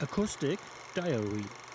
Acoustic Diary.